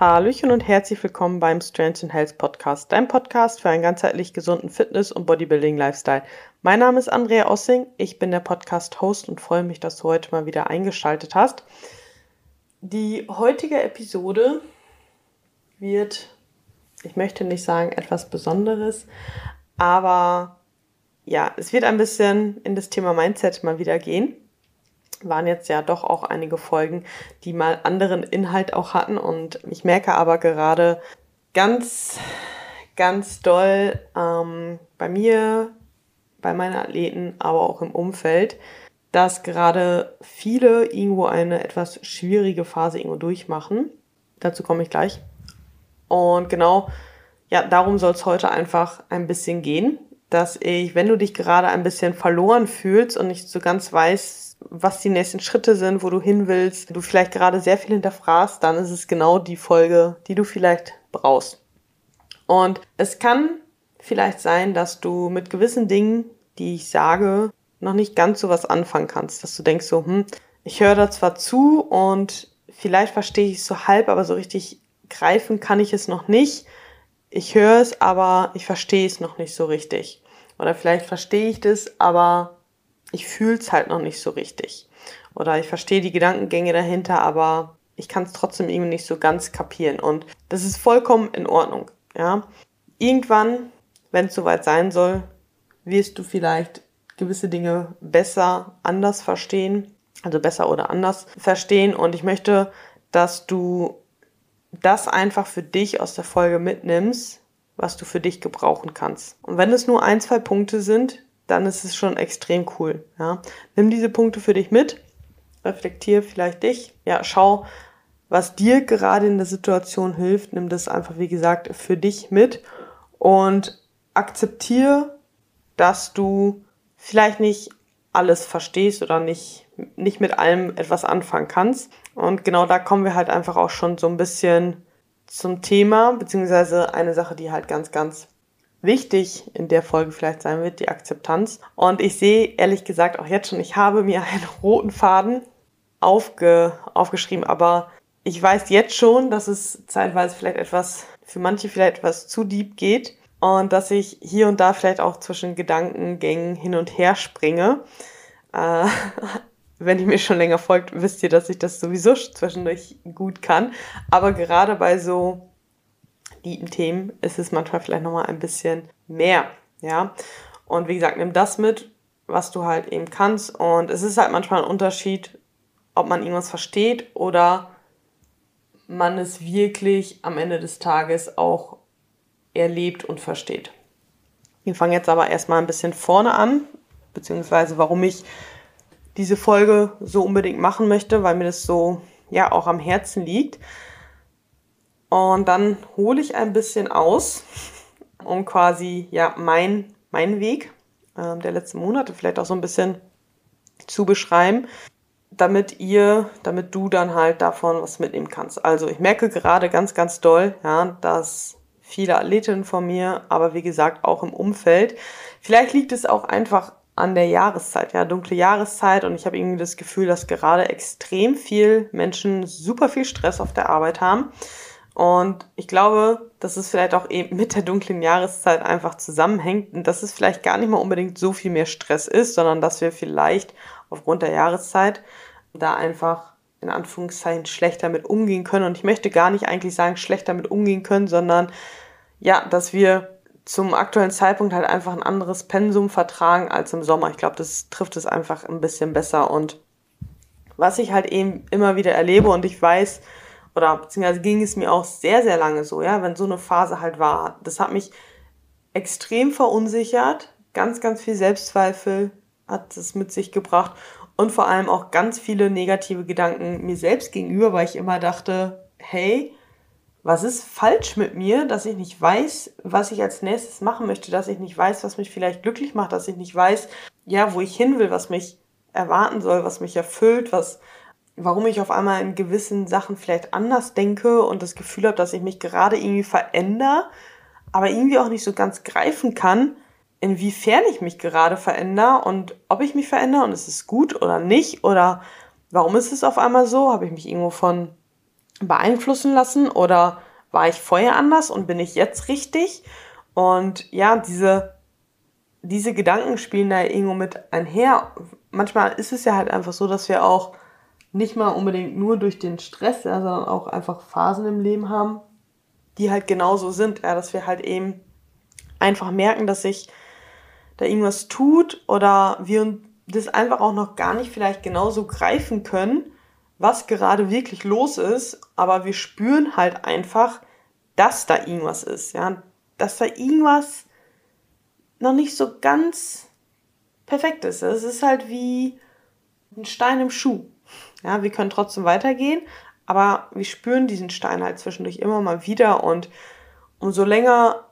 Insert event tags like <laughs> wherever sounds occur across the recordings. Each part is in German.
Hallöchen und herzlich willkommen beim Strength and Health Podcast, dein Podcast für einen ganzheitlich gesunden Fitness- und Bodybuilding-Lifestyle. Mein Name ist Andrea Ossing, ich bin der Podcast-Host und freue mich, dass du heute mal wieder eingeschaltet hast. Die heutige Episode wird, ich möchte nicht sagen etwas Besonderes, aber ja, es wird ein bisschen in das Thema Mindset mal wieder gehen waren jetzt ja doch auch einige Folgen, die mal anderen Inhalt auch hatten. Und ich merke aber gerade ganz, ganz doll ähm, bei mir, bei meinen Athleten, aber auch im Umfeld, dass gerade viele irgendwo eine etwas schwierige Phase irgendwo durchmachen. Dazu komme ich gleich. Und genau, ja, darum soll es heute einfach ein bisschen gehen, dass ich, wenn du dich gerade ein bisschen verloren fühlst und nicht so ganz weißt, was die nächsten Schritte sind, wo du hin willst, du vielleicht gerade sehr viel hinterfragst, dann ist es genau die Folge, die du vielleicht brauchst. Und es kann vielleicht sein, dass du mit gewissen Dingen, die ich sage, noch nicht ganz so was anfangen kannst, dass du denkst so, hm, ich höre da zwar zu und vielleicht verstehe ich es so halb, aber so richtig greifen kann ich es noch nicht. Ich höre es, aber ich verstehe es noch nicht so richtig. Oder vielleicht verstehe ich das, aber ich fühle es halt noch nicht so richtig. Oder ich verstehe die Gedankengänge dahinter, aber ich kann es trotzdem irgendwie nicht so ganz kapieren. Und das ist vollkommen in Ordnung. Ja? Irgendwann, wenn es soweit sein soll, wirst du vielleicht gewisse Dinge besser, anders verstehen. Also besser oder anders verstehen. Und ich möchte, dass du das einfach für dich aus der Folge mitnimmst, was du für dich gebrauchen kannst. Und wenn es nur ein, zwei Punkte sind, dann ist es schon extrem cool. Ja. Nimm diese Punkte für dich mit, reflektier vielleicht dich, ja, schau, was dir gerade in der Situation hilft, nimm das einfach, wie gesagt, für dich mit und akzeptiere, dass du vielleicht nicht alles verstehst oder nicht, nicht mit allem etwas anfangen kannst. Und genau da kommen wir halt einfach auch schon so ein bisschen zum Thema, beziehungsweise eine Sache, die halt ganz, ganz wichtig in der Folge vielleicht sein wird, die Akzeptanz. Und ich sehe ehrlich gesagt auch jetzt schon, ich habe mir einen <laughs> roten Faden aufge, aufgeschrieben, aber ich weiß jetzt schon, dass es zeitweise vielleicht etwas, für manche vielleicht etwas zu deep geht und dass ich hier und da vielleicht auch zwischen Gedankengängen hin und her springe. Äh, <laughs> wenn ihr mir schon länger folgt, wisst ihr, dass ich das sowieso zwischendurch gut kann. Aber gerade bei so Themen ist es manchmal vielleicht nochmal ein bisschen mehr, ja. Und wie gesagt, nimm das mit, was du halt eben kannst. Und es ist halt manchmal ein Unterschied, ob man irgendwas versteht oder man es wirklich am Ende des Tages auch erlebt und versteht. Wir fangen jetzt aber erstmal ein bisschen vorne an, beziehungsweise warum ich diese Folge so unbedingt machen möchte, weil mir das so ja auch am Herzen liegt. Und dann hole ich ein bisschen aus, um quasi ja mein, mein Weg äh, der letzten Monate vielleicht auch so ein bisschen zu beschreiben, damit ihr, damit du dann halt davon was mitnehmen kannst. Also ich merke gerade ganz, ganz doll, ja, dass viele Athletinnen von mir, aber wie gesagt auch im Umfeld, vielleicht liegt es auch einfach an der Jahreszeit, ja, dunkle Jahreszeit und ich habe irgendwie das Gefühl, dass gerade extrem viel Menschen super viel Stress auf der Arbeit haben und ich glaube, dass es vielleicht auch eben mit der dunklen Jahreszeit einfach zusammenhängt und dass es vielleicht gar nicht mal unbedingt so viel mehr Stress ist, sondern dass wir vielleicht aufgrund der Jahreszeit da einfach in Anführungszeichen schlechter mit umgehen können. Und ich möchte gar nicht eigentlich sagen, schlechter mit umgehen können, sondern ja, dass wir zum aktuellen Zeitpunkt halt einfach ein anderes Pensum vertragen als im Sommer. Ich glaube, das trifft es einfach ein bisschen besser. Und was ich halt eben immer wieder erlebe und ich weiß, oder beziehungsweise ging es mir auch sehr, sehr lange so, ja, wenn so eine Phase halt war. Das hat mich extrem verunsichert, ganz, ganz viel Selbstzweifel hat es mit sich gebracht und vor allem auch ganz viele negative Gedanken mir selbst gegenüber, weil ich immer dachte, hey, was ist falsch mit mir, dass ich nicht weiß, was ich als nächstes machen möchte, dass ich nicht weiß, was mich vielleicht glücklich macht, dass ich nicht weiß, ja, wo ich hin will, was mich erwarten soll, was mich erfüllt, was, warum ich auf einmal in gewissen Sachen vielleicht anders denke und das Gefühl habe, dass ich mich gerade irgendwie verändere, aber irgendwie auch nicht so ganz greifen kann, inwiefern ich mich gerade verändere und ob ich mich verändere und ist es gut oder nicht oder warum ist es auf einmal so? Habe ich mich irgendwo von beeinflussen lassen oder war ich vorher anders und bin ich jetzt richtig? Und ja, diese, diese Gedanken spielen da irgendwo mit einher. Manchmal ist es ja halt einfach so, dass wir auch nicht mal unbedingt nur durch den Stress, ja, sondern auch einfach Phasen im Leben haben, die halt genauso sind. Ja, dass wir halt eben einfach merken, dass sich da irgendwas tut oder wir das einfach auch noch gar nicht vielleicht genauso greifen können, was gerade wirklich los ist, aber wir spüren halt einfach, dass da irgendwas ist, ja, dass da irgendwas noch nicht so ganz perfekt ist. Es ist halt wie ein Stein im Schuh. Ja, wir können trotzdem weitergehen, aber wir spüren diesen Stein halt zwischendurch immer mal wieder und umso länger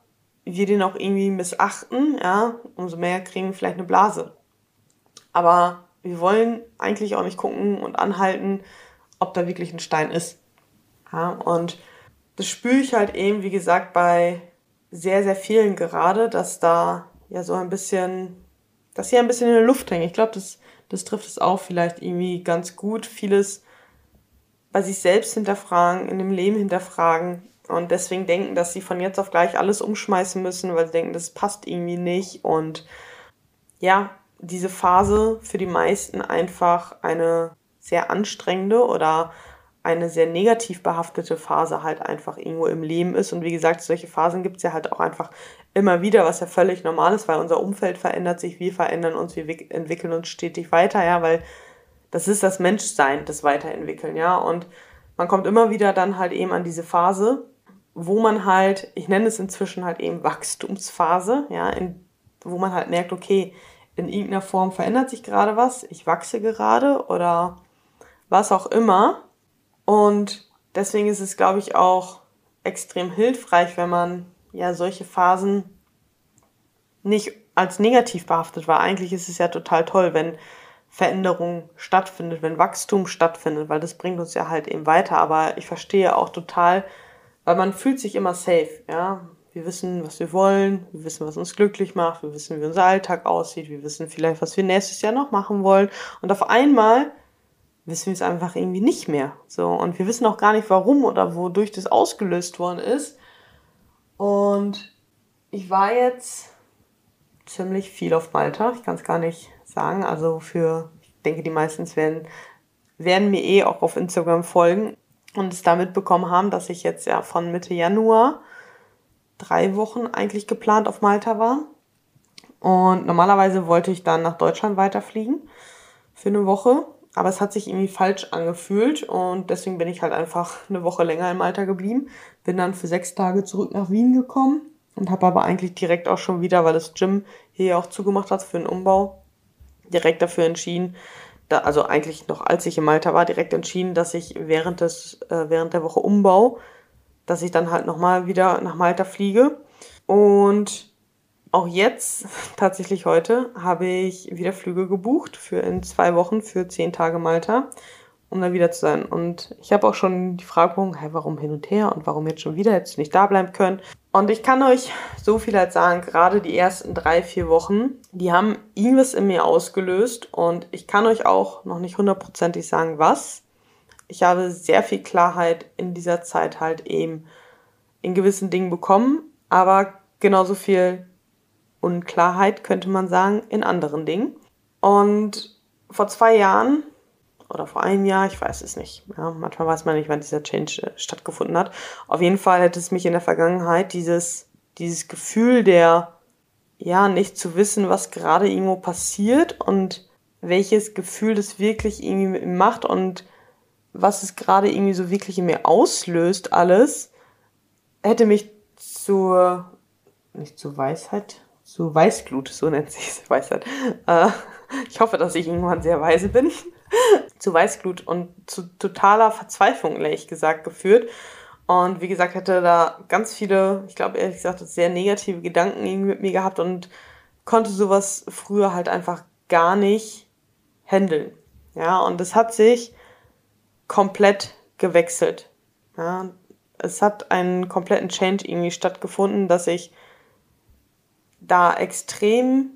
wir den auch irgendwie missachten, ja, umso mehr kriegen wir vielleicht eine Blase. Aber wir wollen eigentlich auch nicht gucken und anhalten, ob da wirklich ein Stein ist. Ja, und das spüre ich halt eben, wie gesagt, bei sehr, sehr vielen gerade, dass da ja so ein bisschen, dass hier ein bisschen in der Luft hängt. Ich glaube, das, das trifft es auch vielleicht irgendwie ganz gut. Vieles bei sich selbst hinterfragen, in dem Leben hinterfragen und deswegen denken, dass sie von jetzt auf gleich alles umschmeißen müssen, weil sie denken, das passt irgendwie nicht. Und ja, diese Phase für die meisten einfach eine sehr anstrengende oder eine sehr negativ behaftete Phase halt einfach irgendwo im Leben ist. Und wie gesagt, solche Phasen gibt es ja halt auch einfach immer wieder, was ja völlig normal ist, weil unser Umfeld verändert sich, wir verändern uns, wir entwickeln uns stetig weiter, ja, weil das ist das Menschsein, das Weiterentwickeln, ja. Und man kommt immer wieder dann halt eben an diese Phase, wo man halt, ich nenne es inzwischen halt eben Wachstumsphase, ja, in, wo man halt merkt, okay, in irgendeiner Form verändert sich gerade was, ich wachse gerade oder was auch immer. Und deswegen ist es, glaube ich, auch extrem hilfreich, wenn man ja solche Phasen nicht als negativ behaftet war. Eigentlich ist es ja total toll, wenn Veränderung stattfindet, wenn Wachstum stattfindet, weil das bringt uns ja halt eben weiter. Aber ich verstehe auch total, weil man fühlt sich immer safe, ja. Wir wissen, was wir wollen, wir wissen, was uns glücklich macht, wir wissen, wie unser Alltag aussieht, wir wissen vielleicht, was wir nächstes Jahr noch machen wollen. Und auf einmal wissen wir es einfach irgendwie nicht mehr. So, und wir wissen auch gar nicht, warum oder wodurch das ausgelöst worden ist. Und ich war jetzt ziemlich viel auf Malta. Ich kann es gar nicht sagen. Also für, ich denke, die meisten werden, werden mir eh auch auf Instagram folgen und es damit bekommen haben, dass ich jetzt ja von Mitte Januar drei Wochen eigentlich geplant auf Malta war. Und normalerweise wollte ich dann nach Deutschland weiterfliegen für eine Woche. Aber es hat sich irgendwie falsch angefühlt und deswegen bin ich halt einfach eine Woche länger in Malta geblieben. Bin dann für sechs Tage zurück nach Wien gekommen und habe aber eigentlich direkt auch schon wieder, weil das Gym hier auch zugemacht hat für den Umbau, direkt dafür entschieden, da, also eigentlich noch als ich in Malta war, direkt entschieden, dass ich während des, äh, während der Woche Umbau, dass ich dann halt nochmal wieder nach Malta fliege. Und auch jetzt, <laughs> tatsächlich heute, habe ich wieder Flüge gebucht für in zwei Wochen für zehn Tage Malta um da wieder zu sein. Und ich habe auch schon die Frage, hey, warum hin und her und warum jetzt schon wieder, jetzt nicht da bleiben können. Und ich kann euch so viel halt sagen, gerade die ersten drei, vier Wochen, die haben irgendwas in mir ausgelöst und ich kann euch auch noch nicht hundertprozentig sagen, was. Ich habe sehr viel Klarheit in dieser Zeit halt eben in gewissen Dingen bekommen, aber genauso viel Unklarheit könnte man sagen in anderen Dingen. Und vor zwei Jahren oder vor einem Jahr, ich weiß es nicht. Ja, manchmal weiß man nicht, wann dieser Change äh, stattgefunden hat. Auf jeden Fall hätte es mich in der Vergangenheit dieses, dieses Gefühl der, ja, nicht zu wissen, was gerade irgendwo passiert und welches Gefühl das wirklich irgendwie mit mir macht und was es gerade irgendwie so wirklich in mir auslöst, alles, hätte mich zur, nicht zur Weisheit, zur Weißglut, so nennt sich es, <laughs> Weisheit. Äh, ich hoffe, dass ich irgendwann sehr weise bin. <laughs> zu Weißglut und zu totaler Verzweiflung, ehrlich gesagt, geführt. Und wie gesagt, hätte da ganz viele, ich glaube ehrlich gesagt, sehr negative Gedanken mit mir gehabt und konnte sowas früher halt einfach gar nicht handeln. Ja, und es hat sich komplett gewechselt. Ja, es hat einen kompletten Change irgendwie stattgefunden, dass ich da extrem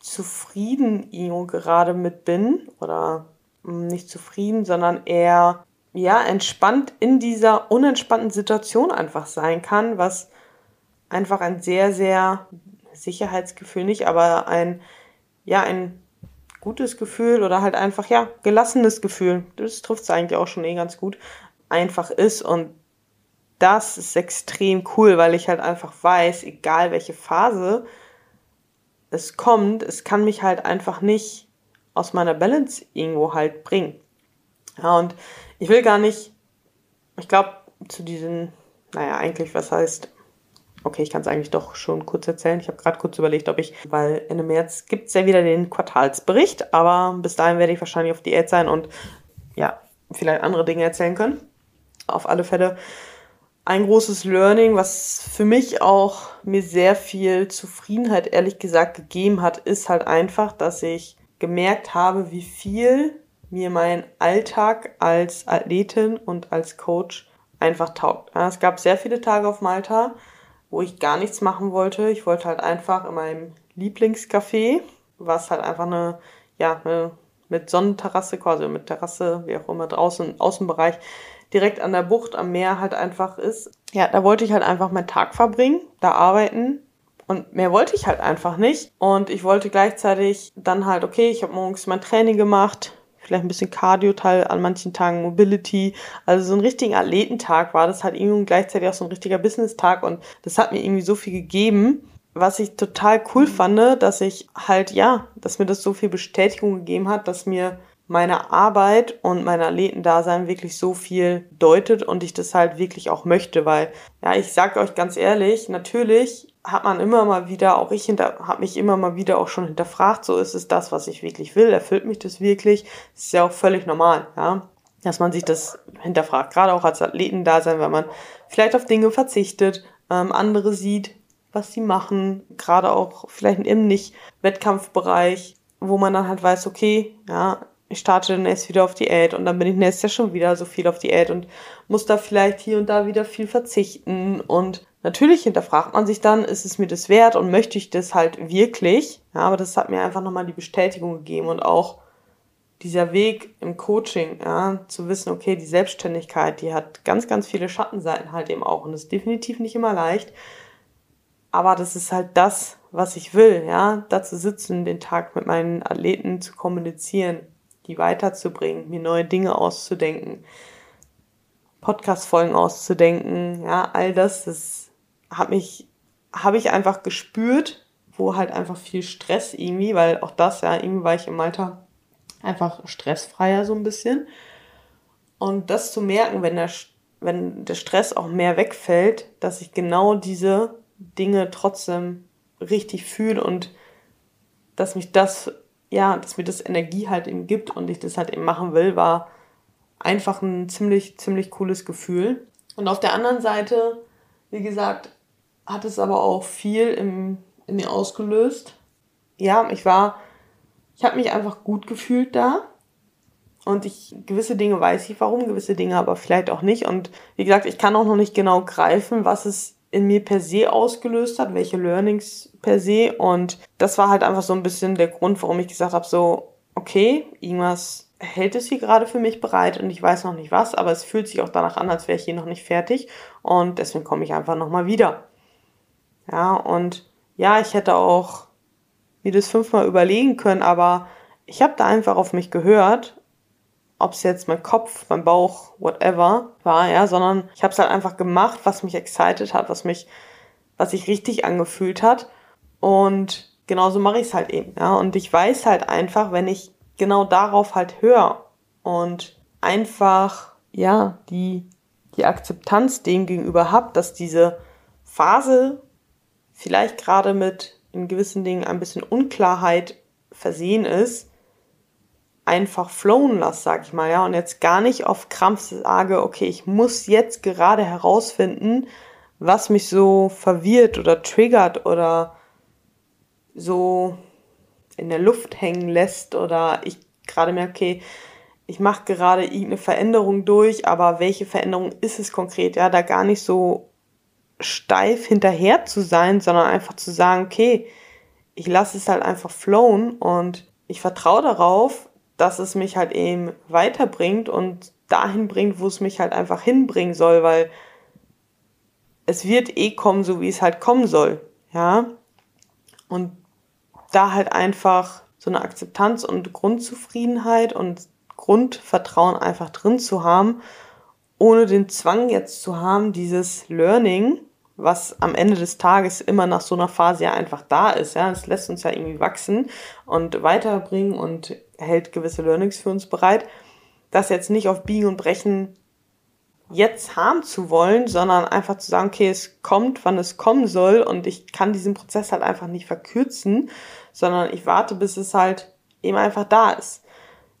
zufrieden gerade mit bin oder nicht zufrieden, sondern eher ja, entspannt in dieser unentspannten Situation einfach sein kann, was einfach ein sehr, sehr Sicherheitsgefühl nicht, aber ein, ja, ein gutes Gefühl oder halt einfach, ja, gelassenes Gefühl, das trifft es eigentlich auch schon eh ganz gut, einfach ist und das ist extrem cool, weil ich halt einfach weiß, egal welche Phase es kommt, es kann mich halt einfach nicht aus meiner Balance irgendwo halt bringen. Ja, und ich will gar nicht, ich glaube, zu diesen, naja, eigentlich, was heißt, okay, ich kann es eigentlich doch schon kurz erzählen. Ich habe gerade kurz überlegt, ob ich, weil Ende März gibt es ja wieder den Quartalsbericht, aber bis dahin werde ich wahrscheinlich auf Diät sein und ja, vielleicht andere Dinge erzählen können. Auf alle Fälle ein großes Learning, was für mich auch mir sehr viel Zufriedenheit ehrlich gesagt gegeben hat, ist halt einfach, dass ich gemerkt habe, wie viel mir mein Alltag als Athletin und als Coach einfach taugt. Es gab sehr viele Tage auf Malta, wo ich gar nichts machen wollte. Ich wollte halt einfach in meinem Lieblingscafé, was halt einfach eine, ja, eine, mit Sonnenterrasse quasi, mit Terrasse, wie auch immer, draußen, Außenbereich, direkt an der Bucht am Meer halt einfach ist. Ja, da wollte ich halt einfach meinen Tag verbringen, da arbeiten, und mehr wollte ich halt einfach nicht. Und ich wollte gleichzeitig dann halt, okay, ich habe morgens mein Training gemacht, vielleicht ein bisschen Cardio-Teil, an manchen Tagen Mobility. Also so ein richtiger Athletentag war das halt irgendwie gleichzeitig auch so ein richtiger Business-Tag und das hat mir irgendwie so viel gegeben, was ich total cool fand, dass ich halt, ja, dass mir das so viel Bestätigung gegeben hat, dass mir meine Arbeit und mein Athletendasein wirklich so viel deutet und ich das halt wirklich auch möchte, weil, ja, ich sage euch ganz ehrlich, natürlich hat man immer mal wieder, auch ich habe mich immer mal wieder auch schon hinterfragt, so ist es das, was ich wirklich will, erfüllt mich das wirklich? Das ist ja auch völlig normal, ja, dass man sich das hinterfragt, gerade auch als Athletendasein, wenn man vielleicht auf Dinge verzichtet, ähm, andere sieht, was sie machen, gerade auch vielleicht im Nicht-Wettkampfbereich, wo man dann halt weiß, okay, ja, ich starte dann erst wieder auf Diät und dann bin ich nächstes Jahr schon wieder so viel auf Diät und muss da vielleicht hier und da wieder viel verzichten und natürlich hinterfragt man sich dann, ist es mir das wert und möchte ich das halt wirklich? Ja, aber das hat mir einfach nochmal die Bestätigung gegeben und auch dieser Weg im Coaching, ja, zu wissen, okay, die Selbstständigkeit, die hat ganz, ganz viele Schattenseiten halt eben auch und ist definitiv nicht immer leicht. Aber das ist halt das, was ich will, ja, da zu sitzen, den Tag mit meinen Athleten zu kommunizieren, die weiterzubringen, mir neue Dinge auszudenken, Podcast-Folgen auszudenken, ja, all das, das hat mich, habe ich einfach gespürt, wo halt einfach viel Stress irgendwie, weil auch das, ja, irgendwie war ich im Alter einfach stressfreier so ein bisschen. Und das zu merken, wenn der, wenn der Stress auch mehr wegfällt, dass ich genau diese Dinge trotzdem richtig fühle und dass mich das ja, dass mir das Energie halt eben gibt und ich das halt eben machen will, war einfach ein ziemlich, ziemlich cooles Gefühl. Und auf der anderen Seite, wie gesagt, hat es aber auch viel im, in mir ausgelöst. Ja, ich war, ich habe mich einfach gut gefühlt da. Und ich, gewisse Dinge weiß ich warum, gewisse Dinge aber vielleicht auch nicht. Und wie gesagt, ich kann auch noch nicht genau greifen, was es in mir per se ausgelöst hat, welche Learnings per se. Und das war halt einfach so ein bisschen der Grund, warum ich gesagt habe, so, okay, irgendwas hält es hier gerade für mich bereit und ich weiß noch nicht was, aber es fühlt sich auch danach an, als wäre ich hier noch nicht fertig. Und deswegen komme ich einfach nochmal wieder. Ja, und ja, ich hätte auch mir das fünfmal überlegen können, aber ich habe da einfach auf mich gehört ob es jetzt mein Kopf, mein Bauch, whatever war, ja, sondern ich habe es halt einfach gemacht, was mich excited hat, was mich, was sich richtig angefühlt hat. Und genauso mache ich es halt eben, ja. Und ich weiß halt einfach, wenn ich genau darauf halt höre und einfach, ja, die, die Akzeptanz dem gegenüber habe, dass diese Phase vielleicht gerade mit in gewissen Dingen ein bisschen Unklarheit versehen ist, einfach flowen lasse, sag ich mal, ja, und jetzt gar nicht auf Krampf sage, okay, ich muss jetzt gerade herausfinden, was mich so verwirrt oder triggert oder so in der Luft hängen lässt oder ich gerade merke, okay, ich mache gerade irgendeine Veränderung durch, aber welche Veränderung ist es konkret? Ja, da gar nicht so steif hinterher zu sein, sondern einfach zu sagen, okay, ich lasse es halt einfach flowen und ich vertraue darauf, dass es mich halt eben weiterbringt und dahin bringt, wo es mich halt einfach hinbringen soll, weil es wird eh kommen, so wie es halt kommen soll, ja. Und da halt einfach so eine Akzeptanz und Grundzufriedenheit und Grundvertrauen einfach drin zu haben, ohne den Zwang jetzt zu haben, dieses Learning, was am Ende des Tages immer nach so einer Phase ja einfach da ist, ja, es lässt uns ja irgendwie wachsen und weiterbringen und hält gewisse Learnings für uns bereit, das jetzt nicht auf Biegen und Brechen jetzt haben zu wollen, sondern einfach zu sagen, okay, es kommt, wann es kommen soll und ich kann diesen Prozess halt einfach nicht verkürzen, sondern ich warte, bis es halt eben einfach da ist.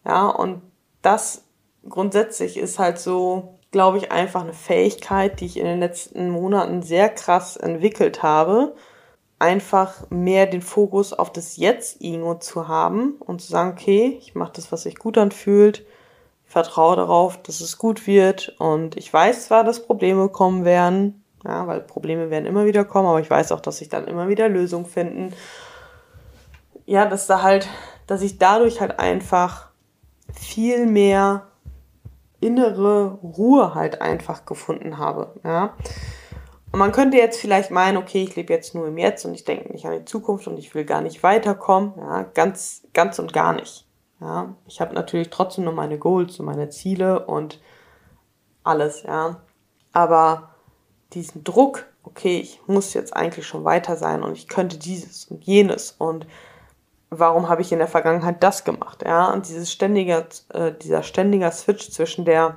Ja, und das grundsätzlich ist halt so, glaube ich, einfach eine Fähigkeit, die ich in den letzten Monaten sehr krass entwickelt habe, einfach mehr den Fokus auf das Jetzt irgendwo zu haben und zu sagen, okay, ich mache das, was sich gut anfühlt, vertraue darauf, dass es gut wird. Und ich weiß zwar, dass Probleme kommen werden, ja, weil Probleme werden immer wieder kommen, aber ich weiß auch, dass sich dann immer wieder Lösungen finden. Ja, dass da halt, dass ich dadurch halt einfach viel mehr innere Ruhe halt einfach gefunden habe, ja. Und man könnte jetzt vielleicht meinen, okay, ich lebe jetzt nur im Jetzt und ich denke nicht an die Zukunft und ich will gar nicht weiterkommen, ja, ganz, ganz und gar nicht. Ja, ich habe natürlich trotzdem noch meine Goals und meine Ziele und alles, ja. Aber diesen Druck, okay, ich muss jetzt eigentlich schon weiter sein und ich könnte dieses und jenes und warum habe ich in der Vergangenheit das gemacht, ja? Und dieses ständige, äh, dieser ständiger Switch zwischen der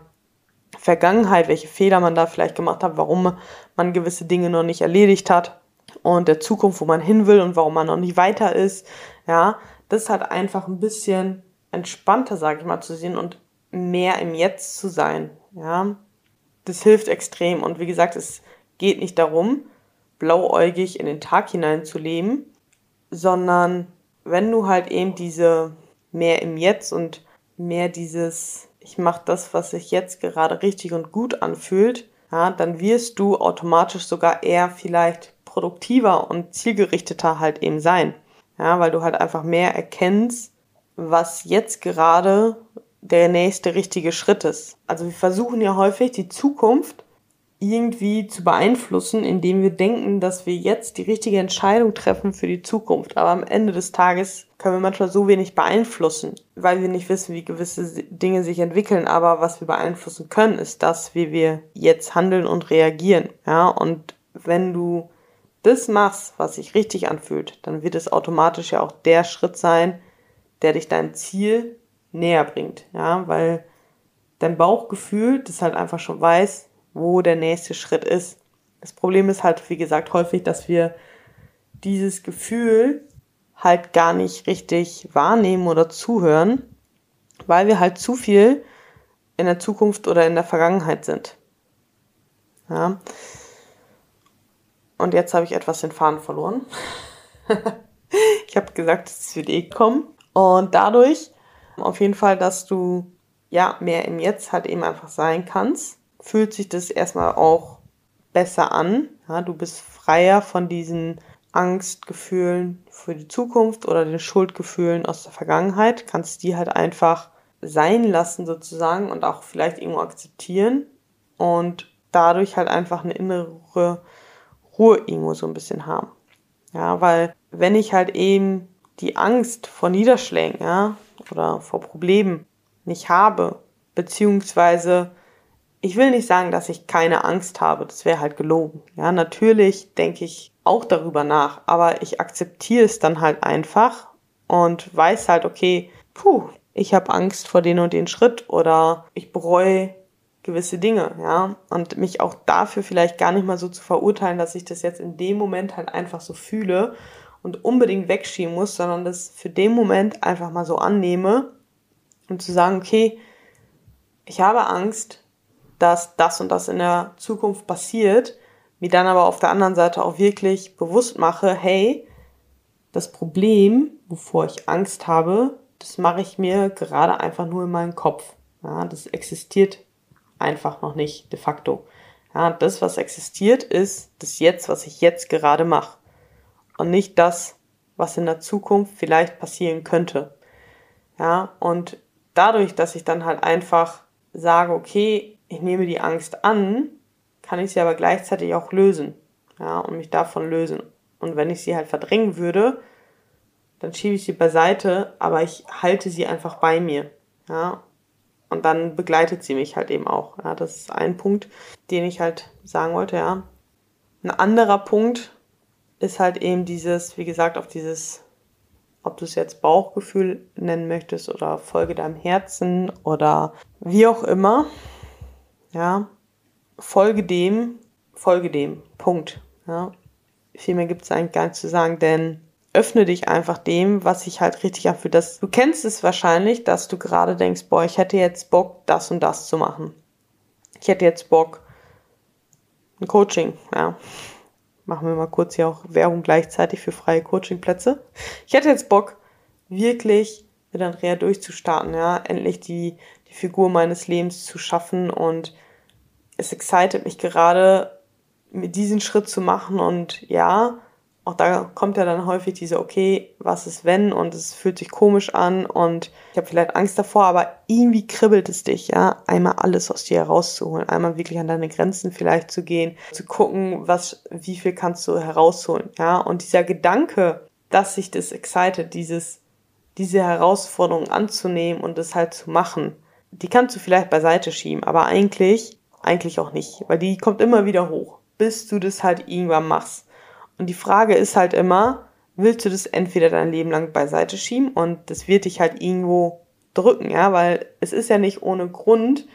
Vergangenheit, welche Fehler man da vielleicht gemacht hat, warum man gewisse Dinge noch nicht erledigt hat und der Zukunft, wo man hin will und warum man noch nicht weiter ist, ja, das hat einfach ein bisschen entspannter, sage ich mal, zu sehen und mehr im Jetzt zu sein. Ja, das hilft extrem. Und wie gesagt, es geht nicht darum, blauäugig in den Tag hinein zu leben, sondern wenn du halt eben diese mehr im Jetzt und mehr dieses, ich mache das, was sich jetzt gerade richtig und gut anfühlt, ja, dann wirst du automatisch sogar eher vielleicht produktiver und zielgerichteter halt eben sein. Ja, weil du halt einfach mehr erkennst, was jetzt gerade der nächste richtige Schritt ist. Also wir versuchen ja häufig die Zukunft irgendwie zu beeinflussen, indem wir denken, dass wir jetzt die richtige Entscheidung treffen für die Zukunft. Aber am Ende des Tages können wir manchmal so wenig beeinflussen, weil wir nicht wissen, wie gewisse Dinge sich entwickeln. Aber was wir beeinflussen können, ist das, wie wir jetzt handeln und reagieren. Ja, und wenn du das machst, was sich richtig anfühlt, dann wird es automatisch ja auch der Schritt sein, der dich deinem Ziel näher bringt, ja, weil dein Bauchgefühl das halt einfach schon weiß, wo der nächste Schritt ist. Das Problem ist halt, wie gesagt, häufig, dass wir dieses Gefühl halt gar nicht richtig wahrnehmen oder zuhören, weil wir halt zu viel in der Zukunft oder in der Vergangenheit sind. Ja. Und jetzt habe ich etwas den Faden verloren. <laughs> ich habe gesagt, es wird eh kommen. Und dadurch auf jeden Fall, dass du ja mehr im Jetzt halt eben einfach sein kannst, fühlt sich das erstmal auch besser an. Ja, du bist freier von diesen Angstgefühlen für die Zukunft oder den Schuldgefühlen aus der Vergangenheit, kannst die halt einfach sein lassen sozusagen und auch vielleicht irgendwo akzeptieren und dadurch halt einfach eine innere Ruhe irgendwo so ein bisschen haben. Ja, weil wenn ich halt eben die Angst vor Niederschlägen, ja, oder vor Problemen nicht habe, beziehungsweise ich will nicht sagen, dass ich keine Angst habe, das wäre halt gelogen. Ja, natürlich denke ich auch darüber nach, aber ich akzeptiere es dann halt einfach und weiß halt, okay, puh, ich habe Angst vor den und den Schritt oder ich bereue gewisse Dinge, ja, und mich auch dafür vielleicht gar nicht mal so zu verurteilen, dass ich das jetzt in dem Moment halt einfach so fühle und unbedingt wegschieben muss, sondern das für den Moment einfach mal so annehme und zu sagen, okay, ich habe Angst, dass das und das in der Zukunft passiert, mir dann aber auf der anderen Seite auch wirklich bewusst mache, hey, das Problem, wovor ich Angst habe, das mache ich mir gerade einfach nur in meinem Kopf. Ja, das existiert einfach noch nicht de facto. Ja, das, was existiert, ist das Jetzt, was ich jetzt gerade mache und nicht das, was in der Zukunft vielleicht passieren könnte. Ja, und dadurch, dass ich dann halt einfach sage, okay, ich nehme die Angst an, kann ich sie aber gleichzeitig auch lösen. Ja, und mich davon lösen. Und wenn ich sie halt verdrängen würde, dann schiebe ich sie beiseite, aber ich halte sie einfach bei mir. Ja, und dann begleitet sie mich halt eben auch. Ja, das ist ein Punkt, den ich halt sagen wollte, ja. Ein anderer Punkt ist halt eben dieses, wie gesagt, auf dieses, ob du es jetzt Bauchgefühl nennen möchtest oder Folge deinem Herzen oder wie auch immer. Ja, folge dem, folge dem. Punkt. Ja. Viel mehr gibt es eigentlich gar nicht zu sagen, denn öffne dich einfach dem, was sich halt richtig anfühlt. Das, du kennst es wahrscheinlich, dass du gerade denkst, boah, ich hätte jetzt Bock, das und das zu machen. Ich hätte jetzt Bock, ein Coaching, ja. Machen wir mal kurz hier auch Werbung gleichzeitig für freie Coachingplätze. Ich hätte jetzt Bock, wirklich mit Andrea durchzustarten, ja, endlich die, die Figur meines Lebens zu schaffen und es excited mich gerade, mit diesen Schritt zu machen und ja, auch da kommt ja dann häufig diese, okay, was ist wenn? Und es fühlt sich komisch an und ich habe vielleicht Angst davor, aber irgendwie kribbelt es dich, ja, einmal alles aus dir herauszuholen, einmal wirklich an deine Grenzen vielleicht zu gehen, zu gucken, was, wie viel kannst du herausholen, ja, und dieser Gedanke, dass sich das excited, dieses, diese Herausforderung anzunehmen und es halt zu machen, die kannst du vielleicht beiseite schieben, aber eigentlich, eigentlich auch nicht, weil die kommt immer wieder hoch, bis du das halt irgendwann machst. Und die Frage ist halt immer, willst du das entweder dein Leben lang beiseite schieben und das wird dich halt irgendwo drücken, ja, weil es ist ja nicht ohne Grund,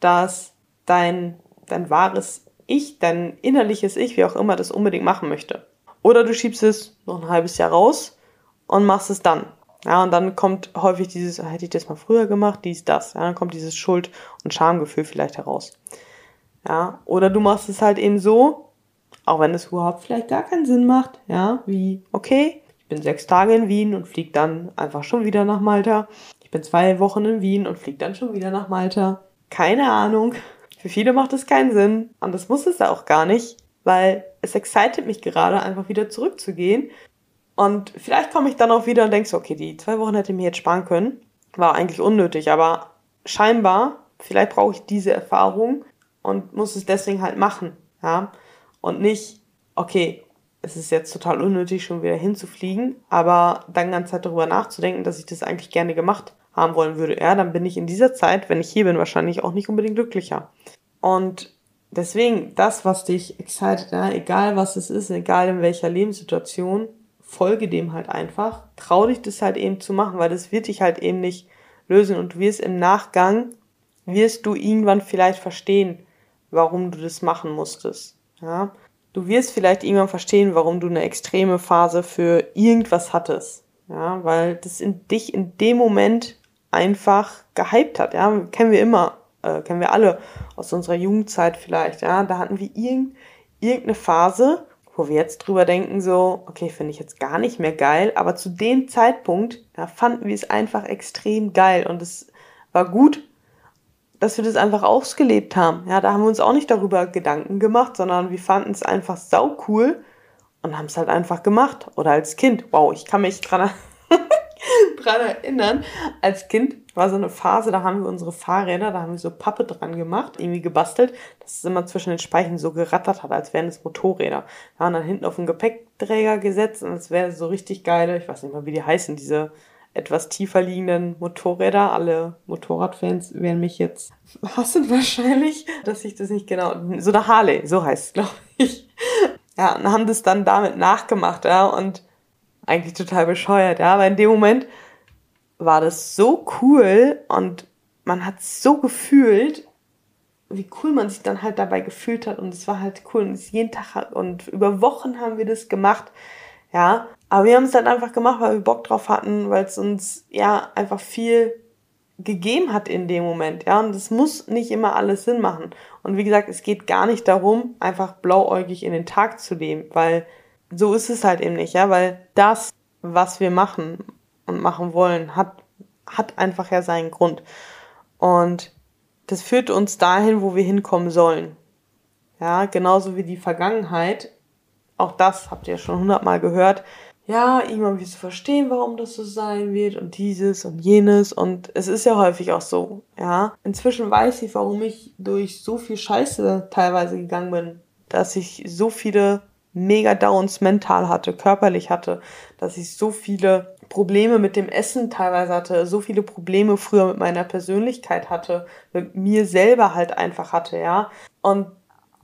dass dein, dein wahres Ich, dein innerliches Ich, wie auch immer, das unbedingt machen möchte. Oder du schiebst es noch ein halbes Jahr raus und machst es dann. Ja, und dann kommt häufig dieses, ah, hätte ich das mal früher gemacht, dies, das. Ja, dann kommt dieses Schuld- und Schamgefühl vielleicht heraus. Ja, oder du machst es halt eben so, auch wenn es überhaupt vielleicht gar keinen Sinn macht, ja, wie, okay, ich bin sechs Tage in Wien und fliege dann einfach schon wieder nach Malta. Ich bin zwei Wochen in Wien und fliege dann schon wieder nach Malta. Keine Ahnung. Für viele macht es keinen Sinn. Und das muss es auch gar nicht, weil es excited mich gerade, einfach wieder zurückzugehen. Und vielleicht komme ich dann auch wieder und denke so, okay, die zwei Wochen hätte ich mir jetzt sparen können. War eigentlich unnötig, aber scheinbar, vielleicht brauche ich diese Erfahrung und muss es deswegen halt machen. Ja und nicht, okay, es ist jetzt total unnötig, schon wieder hinzufliegen, aber dann ganz Zeit darüber nachzudenken, dass ich das eigentlich gerne gemacht haben wollen würde. Ja, dann bin ich in dieser Zeit, wenn ich hier bin, wahrscheinlich auch nicht unbedingt glücklicher. Und deswegen, das, was dich excited, ja, egal was es ist, egal in welcher Lebenssituation, folge dem halt einfach. Trau dich das halt eben zu machen, weil das wird dich halt eben nicht lösen und du wirst im Nachgang, wirst du irgendwann vielleicht verstehen, warum du das machen musstest. Ja, du wirst vielleicht irgendwann verstehen, warum du eine extreme Phase für irgendwas hattest. Ja, weil das in dich in dem Moment einfach gehypt hat. Ja, kennen wir immer, äh, kennen wir alle aus unserer Jugendzeit vielleicht. Ja, da hatten wir irgend, irgendeine Phase, wo wir jetzt drüber denken, so, okay, finde ich jetzt gar nicht mehr geil, aber zu dem Zeitpunkt, da fanden wir es einfach extrem geil und es war gut dass wir das einfach ausgelebt haben. Ja, da haben wir uns auch nicht darüber Gedanken gemacht, sondern wir fanden es einfach sau cool und haben es halt einfach gemacht. Oder als Kind. Wow, ich kann mich dran, <laughs> <laughs> dran erinnern. Als Kind war so eine Phase, da haben wir unsere Fahrräder, da haben wir so Pappe dran gemacht, irgendwie gebastelt, dass es immer zwischen den Speichen so gerattert hat, als wären es Motorräder. Wir haben dann hinten auf den Gepäckträger gesetzt und es wäre so richtig geile, ich weiß nicht mal, wie die heißen, diese etwas tiefer liegenden Motorräder. Alle Motorradfans werden mich jetzt hassen wahrscheinlich, dass ich das nicht genau, so eine Harley, so heißt es, glaube ich. Ja, und haben das dann damit nachgemacht, ja, und eigentlich total bescheuert, ja, aber in dem Moment war das so cool und man hat so gefühlt, wie cool man sich dann halt dabei gefühlt hat und es war halt cool und es jeden Tag und über Wochen haben wir das gemacht, ja, aber wir haben es halt einfach gemacht, weil wir Bock drauf hatten, weil es uns ja einfach viel gegeben hat in dem Moment, ja. Und es muss nicht immer alles Sinn machen. Und wie gesagt, es geht gar nicht darum, einfach blauäugig in den Tag zu leben, weil so ist es halt eben nicht, ja, weil das, was wir machen und machen wollen, hat, hat einfach ja seinen Grund. Und das führt uns dahin, wo wir hinkommen sollen. Ja, genauso wie die Vergangenheit. Auch das habt ihr schon hundertmal gehört ja, irgendwann wirst du verstehen, warum das so sein wird und dieses und jenes und es ist ja häufig auch so, ja. Inzwischen weiß ich, warum ich durch so viel Scheiße teilweise gegangen bin, dass ich so viele mega Downs mental hatte, körperlich hatte, dass ich so viele Probleme mit dem Essen teilweise hatte, so viele Probleme früher mit meiner Persönlichkeit hatte, mit mir selber halt einfach hatte, ja. Und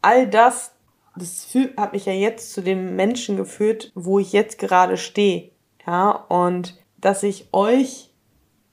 all das das hat mich ja jetzt zu dem Menschen geführt, wo ich jetzt gerade stehe. Ja, und dass ich euch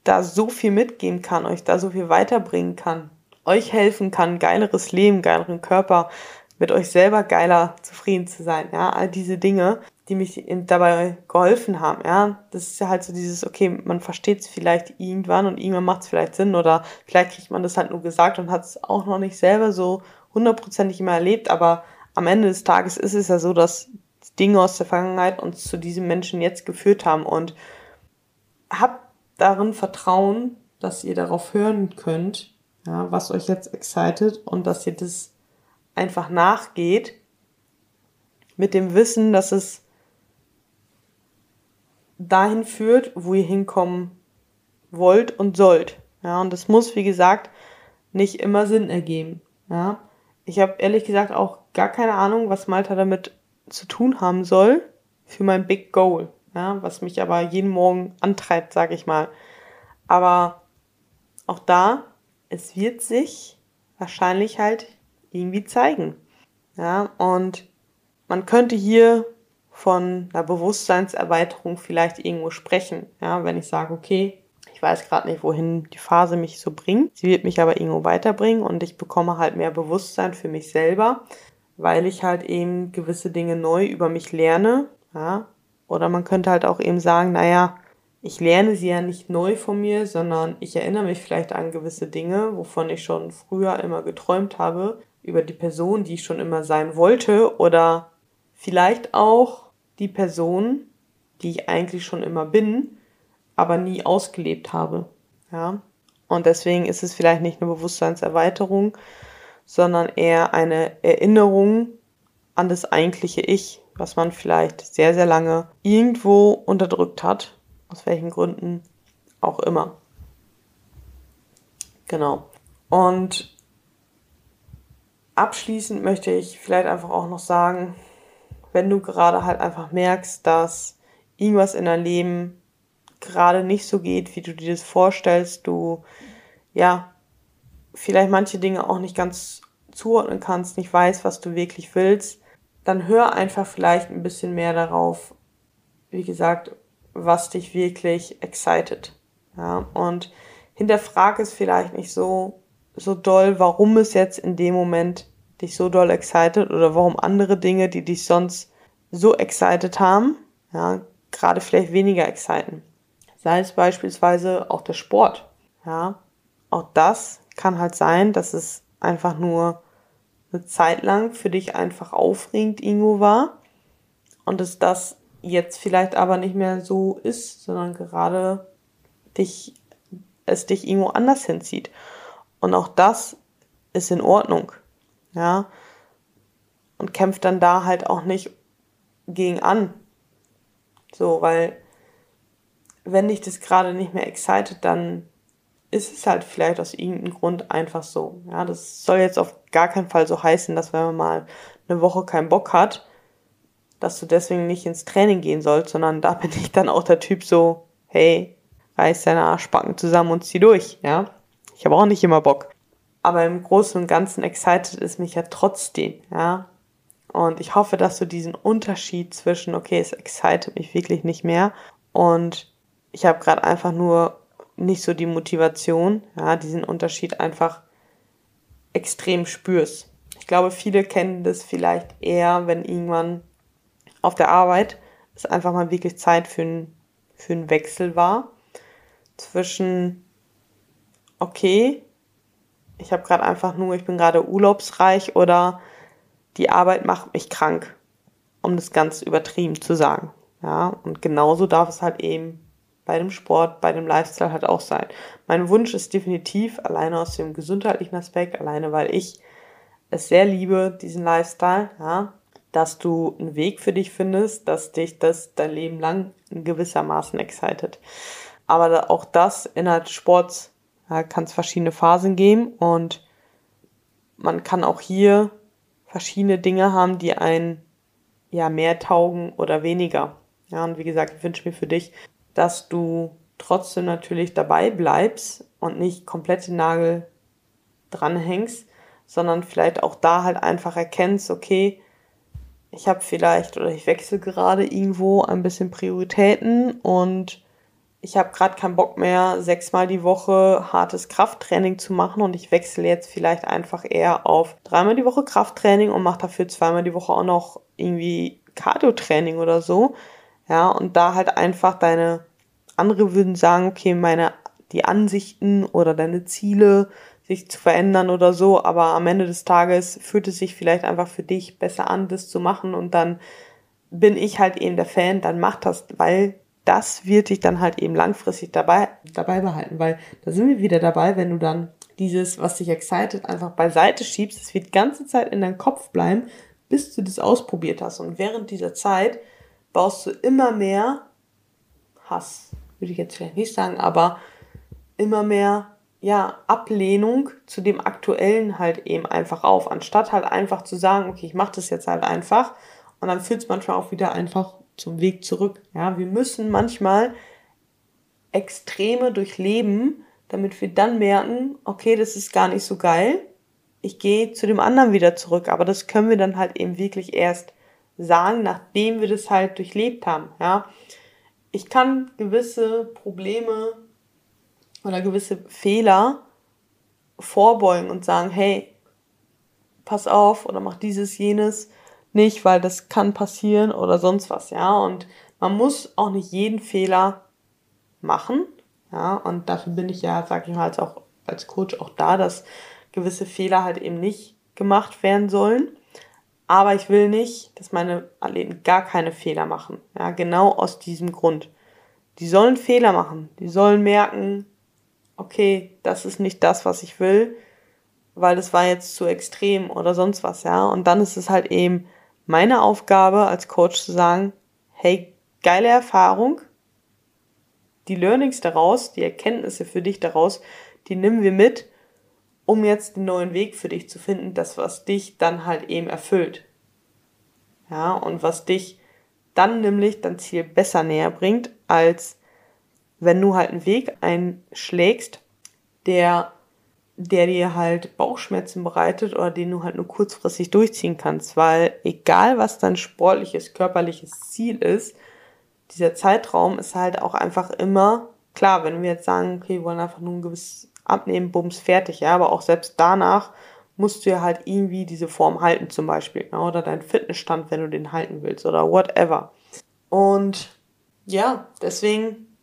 da so viel mitgeben kann, euch da so viel weiterbringen kann, euch helfen kann, geileres Leben, geileren Körper, mit euch selber geiler zufrieden zu sein, ja, all diese Dinge, die mich dabei geholfen haben, ja, das ist ja halt so dieses, okay, man versteht es vielleicht irgendwann und irgendwann macht es vielleicht Sinn oder vielleicht kriegt man das halt nur gesagt und hat es auch noch nicht selber so hundertprozentig immer erlebt, aber am Ende des Tages ist es ja so, dass Dinge aus der Vergangenheit uns zu diesem Menschen jetzt geführt haben und habt darin Vertrauen, dass ihr darauf hören könnt, ja, was euch jetzt excited und dass ihr das einfach nachgeht mit dem Wissen, dass es dahin führt, wo ihr hinkommen wollt und sollt. Ja, und das muss, wie gesagt, nicht immer Sinn ergeben. Ja, ich habe ehrlich gesagt auch gar keine Ahnung, was Malta damit zu tun haben soll für mein Big Goal, ja, was mich aber jeden Morgen antreibt, sage ich mal. Aber auch da, es wird sich wahrscheinlich halt irgendwie zeigen. Ja, und man könnte hier von einer Bewusstseinserweiterung vielleicht irgendwo sprechen. Ja, wenn ich sage, okay, ich weiß gerade nicht, wohin die Phase mich so bringt. Sie wird mich aber irgendwo weiterbringen und ich bekomme halt mehr Bewusstsein für mich selber weil ich halt eben gewisse Dinge neu über mich lerne. Ja? Oder man könnte halt auch eben sagen, naja, ich lerne sie ja nicht neu von mir, sondern ich erinnere mich vielleicht an gewisse Dinge, wovon ich schon früher immer geträumt habe, über die Person, die ich schon immer sein wollte, oder vielleicht auch die Person, die ich eigentlich schon immer bin, aber nie ausgelebt habe. Ja. Und deswegen ist es vielleicht nicht eine Bewusstseinserweiterung, sondern eher eine Erinnerung an das eigentliche Ich, was man vielleicht sehr, sehr lange irgendwo unterdrückt hat, aus welchen Gründen auch immer. Genau. Und abschließend möchte ich vielleicht einfach auch noch sagen, wenn du gerade halt einfach merkst, dass irgendwas in deinem Leben gerade nicht so geht, wie du dir das vorstellst, du ja vielleicht manche Dinge auch nicht ganz zuordnen kannst, nicht weißt, was du wirklich willst, dann hör einfach vielleicht ein bisschen mehr darauf, wie gesagt, was dich wirklich excited. Ja, und hinterfrag es vielleicht nicht so, so doll, warum es jetzt in dem Moment dich so doll excited oder warum andere Dinge, die dich sonst so excited haben, ja, gerade vielleicht weniger exciten. Sei es beispielsweise auch der Sport. Ja, auch das kann halt sein, dass es einfach nur eine Zeit lang für dich einfach aufregend irgendwo war und dass das jetzt vielleicht aber nicht mehr so ist, sondern gerade dich, es dich irgendwo anders hinzieht. Und auch das ist in Ordnung. Ja. Und kämpft dann da halt auch nicht gegen an. So, weil wenn dich das gerade nicht mehr excited, dann ist es halt vielleicht aus irgendeinem Grund einfach so. Ja, das soll jetzt auf gar keinen Fall so heißen, dass wenn man mal eine Woche keinen Bock hat, dass du deswegen nicht ins Training gehen sollst, sondern da bin ich dann auch der Typ so, hey, reiß deine Arschbacken zusammen und zieh durch, ja. Ich habe auch nicht immer Bock. Aber im Großen und Ganzen excited ist mich ja trotzdem, ja. Und ich hoffe, dass du diesen Unterschied zwischen, okay, es excited mich wirklich nicht mehr und ich habe gerade einfach nur nicht so die Motivation, ja, diesen Unterschied einfach extrem spürst. Ich glaube, viele kennen das vielleicht eher, wenn irgendwann auf der Arbeit es einfach mal wirklich Zeit für, ein, für einen Wechsel war zwischen, okay, ich habe gerade einfach nur, ich bin gerade urlaubsreich oder die Arbeit macht mich krank, um das ganz übertrieben zu sagen. Ja, und genauso darf es halt eben bei dem Sport, bei dem Lifestyle halt auch sein. Mein Wunsch ist definitiv, alleine aus dem gesundheitlichen Aspekt, alleine weil ich es sehr liebe, diesen Lifestyle, ja, dass du einen Weg für dich findest, dass dich das dein Leben lang gewissermaßen excited. Aber auch das innerhalb Sports ja, kann es verschiedene Phasen geben und man kann auch hier verschiedene Dinge haben, die einen ja mehr taugen oder weniger. Ja, und wie gesagt, ich wünsche mir für dich, dass du trotzdem natürlich dabei bleibst und nicht komplett den Nagel dranhängst, sondern vielleicht auch da halt einfach erkennst, okay, ich habe vielleicht oder ich wechsle gerade irgendwo ein bisschen Prioritäten und ich habe gerade keinen Bock mehr, sechsmal die Woche hartes Krafttraining zu machen und ich wechsle jetzt vielleicht einfach eher auf dreimal die Woche Krafttraining und mache dafür zweimal die Woche auch noch irgendwie Cardio-Training oder so. Ja, und da halt einfach deine, andere würden sagen, okay, meine, die Ansichten oder deine Ziele sich zu verändern oder so, aber am Ende des Tages fühlt es sich vielleicht einfach für dich besser an, das zu machen und dann bin ich halt eben der Fan, dann mach das, weil das wird dich dann halt eben langfristig dabei, dabei behalten, weil da sind wir wieder dabei, wenn du dann dieses, was dich excited, einfach beiseite schiebst, es wird die ganze Zeit in deinem Kopf bleiben, bis du das ausprobiert hast. Und während dieser Zeit baust du immer mehr Hass, würde ich jetzt vielleicht nicht sagen, aber immer mehr ja, Ablehnung zu dem aktuellen halt eben einfach auf, anstatt halt einfach zu sagen, okay, ich mache das jetzt halt einfach und dann führt es manchmal auch wieder einfach zum Weg zurück. Ja, wir müssen manchmal Extreme durchleben, damit wir dann merken, okay, das ist gar nicht so geil. Ich gehe zu dem anderen wieder zurück, aber das können wir dann halt eben wirklich erst sagen, nachdem wir das halt durchlebt haben. Ja, ich kann gewisse Probleme oder gewisse Fehler vorbeugen und sagen, hey, pass auf oder mach dieses, jenes nicht, weil das kann passieren oder sonst was, ja. Und man muss auch nicht jeden Fehler machen, ja. Und dafür bin ich ja, sag ich mal, als auch als Coach auch da, dass gewisse Fehler halt eben nicht gemacht werden sollen. Aber ich will nicht, dass meine Athleten gar keine Fehler machen. Ja, genau aus diesem Grund. Die sollen Fehler machen. Die sollen merken, okay, das ist nicht das, was ich will, weil das war jetzt zu extrem oder sonst was, ja. Und dann ist es halt eben meine Aufgabe als Coach zu sagen, hey, geile Erfahrung, die Learnings daraus, die Erkenntnisse für dich daraus, die nehmen wir mit, um jetzt den neuen Weg für dich zu finden, das, was dich dann halt eben erfüllt. Ja, und was dich dann nämlich dein Ziel besser näher bringt, als wenn du halt einen Weg einschlägst, der der dir halt Bauchschmerzen bereitet oder den du halt nur kurzfristig durchziehen kannst, weil egal was dein sportliches, körperliches Ziel ist, dieser Zeitraum ist halt auch einfach immer klar, wenn wir jetzt sagen, okay, wir wollen einfach nur ein gewisses Abnehmen, Bums, fertig, ja, aber auch selbst danach musst du ja halt irgendwie diese Form halten zum Beispiel, ja, oder dein Fitnessstand, wenn du den halten willst oder whatever. Und ja, deswegen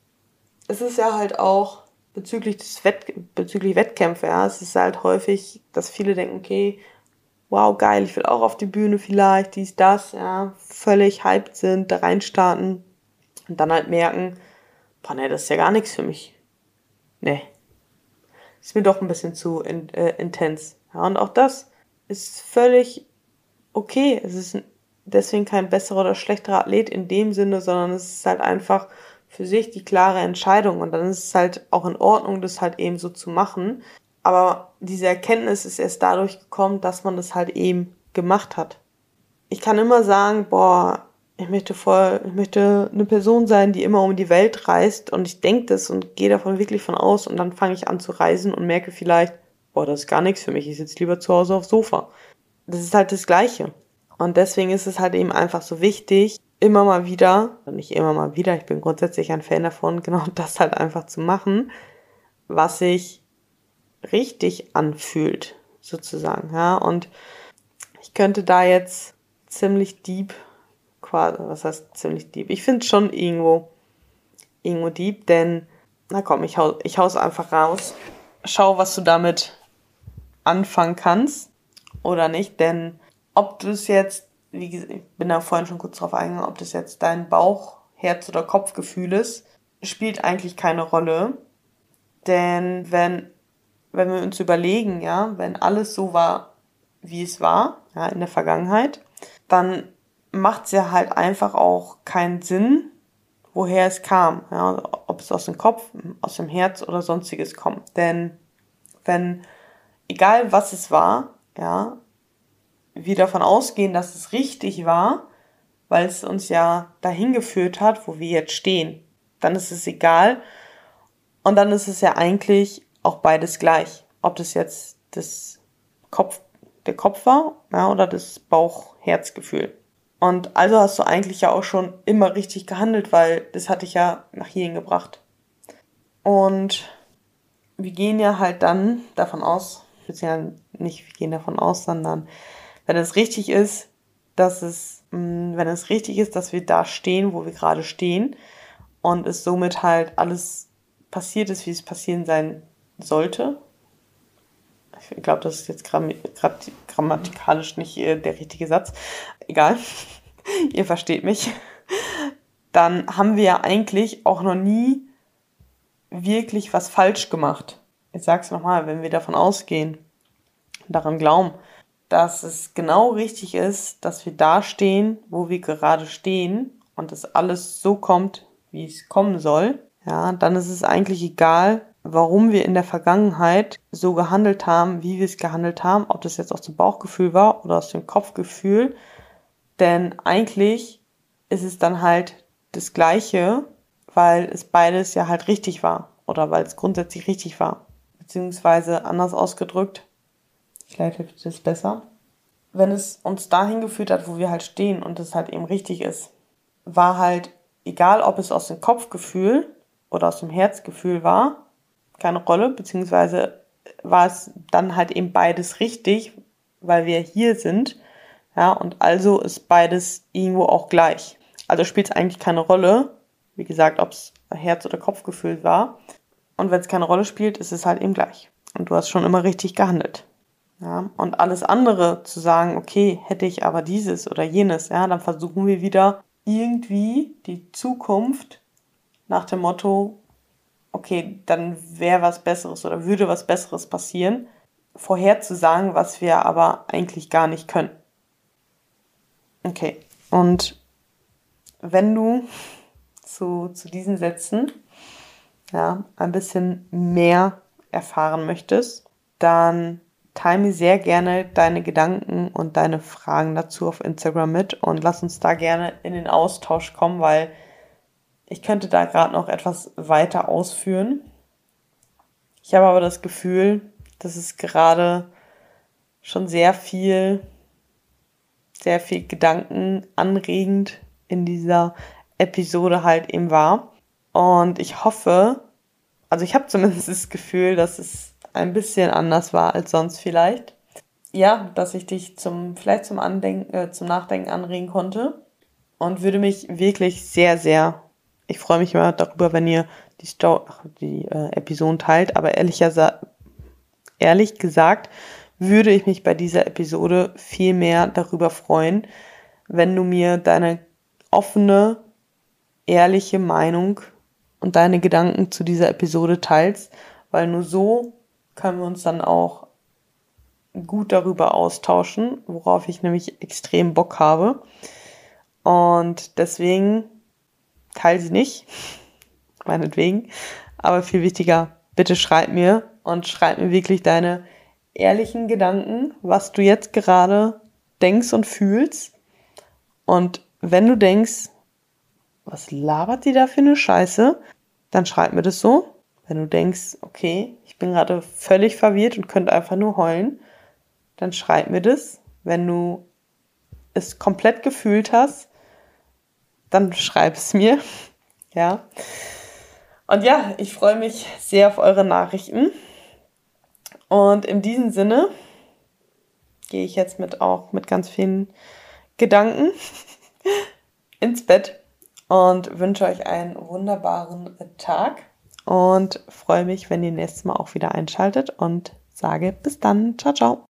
ist es ja halt auch bezüglich des Wett bezüglich Wettkämpfe, ja, es ist halt häufig, dass viele denken, okay, wow, geil, ich will auch auf die Bühne vielleicht, dies, das, ja, völlig hyped sind, da reinstarten und dann halt merken, boah, ne, das ist ja gar nichts für mich. Ne. Ist mir doch ein bisschen zu in, äh, intens. Ja, und auch das ist völlig okay. Es ist deswegen kein besserer oder schlechterer Athlet in dem Sinne, sondern es ist halt einfach für sich die klare Entscheidung und dann ist es halt auch in Ordnung, das halt eben so zu machen. Aber diese Erkenntnis ist erst dadurch gekommen, dass man das halt eben gemacht hat. Ich kann immer sagen, boah, ich möchte voll, ich möchte eine Person sein, die immer um die Welt reist und ich denke das und gehe davon wirklich von aus und dann fange ich an zu reisen und merke vielleicht, boah, das ist gar nichts für mich, ich sitze lieber zu Hause aufs Sofa. Das ist halt das Gleiche. Und deswegen ist es halt eben einfach so wichtig, immer mal wieder, nicht immer mal wieder, ich bin grundsätzlich ein Fan davon, <laughs> genau das halt einfach zu machen, was sich richtig anfühlt, sozusagen, ja, und ich könnte da jetzt ziemlich deep, quasi, was heißt ziemlich deep? Ich finde schon irgendwo, irgendwo deep, denn, na komm, ich, hau, ich hau's einfach raus. Schau, was du damit anfangen kannst oder nicht, denn ob du es jetzt wie gesagt, ich bin da vorhin schon kurz drauf eingegangen, ob das jetzt dein Bauch, Herz oder Kopfgefühl ist, spielt eigentlich keine Rolle. Denn wenn, wenn wir uns überlegen, ja, wenn alles so war, wie es war, ja, in der Vergangenheit, dann macht es ja halt einfach auch keinen Sinn, woher es kam. Ja, ob es aus dem Kopf, aus dem Herz oder sonstiges kommt. Denn wenn, egal was es war, ja, wir davon ausgehen, dass es richtig war, weil es uns ja dahin geführt hat, wo wir jetzt stehen, dann ist es egal. Und dann ist es ja eigentlich auch beides gleich. Ob das jetzt das Kopf, der Kopf war, ja, oder das Bauch-Herz-Gefühl. Und also hast du eigentlich ja auch schon immer richtig gehandelt, weil das hatte ich ja nach hierhin gebracht. Und wir gehen ja halt dann davon aus, beziehungsweise nicht wir gehen davon aus, sondern wenn es richtig ist, dass es, mm, wenn es richtig ist, dass wir da stehen, wo wir gerade stehen und es somit halt alles passiert ist, wie es passieren sein sollte. Ich glaube, das ist jetzt gram grammatikalisch nicht äh, der richtige Satz egal, <laughs> ihr versteht mich, dann haben wir ja eigentlich auch noch nie wirklich was falsch gemacht. Ich sag's nochmal, wenn wir davon ausgehen, daran glauben, dass es genau richtig ist, dass wir da stehen, wo wir gerade stehen und dass alles so kommt, wie es kommen soll, ja, dann ist es eigentlich egal, warum wir in der Vergangenheit so gehandelt haben, wie wir es gehandelt haben, ob das jetzt aus dem Bauchgefühl war oder aus dem Kopfgefühl, denn eigentlich ist es dann halt das Gleiche, weil es beides ja halt richtig war oder weil es grundsätzlich richtig war. Beziehungsweise anders ausgedrückt, vielleicht hilft das besser. Wenn es uns dahin geführt hat, wo wir halt stehen und es halt eben richtig ist, war halt, egal ob es aus dem Kopfgefühl oder aus dem Herzgefühl war, keine Rolle, beziehungsweise war es dann halt eben beides richtig, weil wir hier sind ja, und also ist beides irgendwo auch gleich. Also spielt es eigentlich keine Rolle, wie gesagt, ob es Herz- oder Kopfgefühl war. Und wenn es keine Rolle spielt, ist es halt eben gleich. Und du hast schon immer richtig gehandelt. Ja, und alles andere zu sagen, okay, hätte ich aber dieses oder jenes, ja, dann versuchen wir wieder irgendwie die Zukunft nach dem Motto, okay, dann wäre was Besseres oder würde was Besseres passieren, vorherzusagen, was wir aber eigentlich gar nicht können. Okay. Und wenn du <laughs> zu, zu diesen Sätzen ja, ein bisschen mehr erfahren möchtest, dann teile mir sehr gerne deine Gedanken und deine Fragen dazu auf Instagram mit und lass uns da gerne in den Austausch kommen, weil ich könnte da gerade noch etwas weiter ausführen. Ich habe aber das Gefühl, dass es gerade schon sehr viel sehr viel Gedanken anregend in dieser Episode halt eben war. Und ich hoffe, also ich habe zumindest das Gefühl, dass es ein bisschen anders war als sonst vielleicht. Ja, dass ich dich zum, vielleicht zum Andenken, äh, zum Nachdenken anregen konnte. Und würde mich wirklich sehr, sehr, ich freue mich immer darüber, wenn ihr die, Sto die äh, Episoden teilt, aber ehrlicher, ehrlich gesagt, würde ich mich bei dieser Episode viel mehr darüber freuen, wenn du mir deine offene, ehrliche Meinung und deine Gedanken zu dieser Episode teilst, weil nur so können wir uns dann auch gut darüber austauschen, worauf ich nämlich extrem Bock habe. Und deswegen teile sie nicht, <laughs> meinetwegen. Aber viel wichtiger, bitte schreib mir und schreib mir wirklich deine ehrlichen Gedanken, was du jetzt gerade denkst und fühlst. Und wenn du denkst, was labert die da für eine Scheiße, dann schreib mir das so. Wenn du denkst, okay, ich bin gerade völlig verwirrt und könnte einfach nur heulen, dann schreib mir das. Wenn du es komplett gefühlt hast, dann schreib es mir. <laughs> Ja. Und ja, ich freue mich sehr auf eure Nachrichten. Und in diesem Sinne gehe ich jetzt mit auch mit ganz vielen Gedanken <laughs> ins Bett und wünsche euch einen wunderbaren Tag und freue mich, wenn ihr nächstes Mal auch wieder einschaltet und sage bis dann. Ciao, ciao.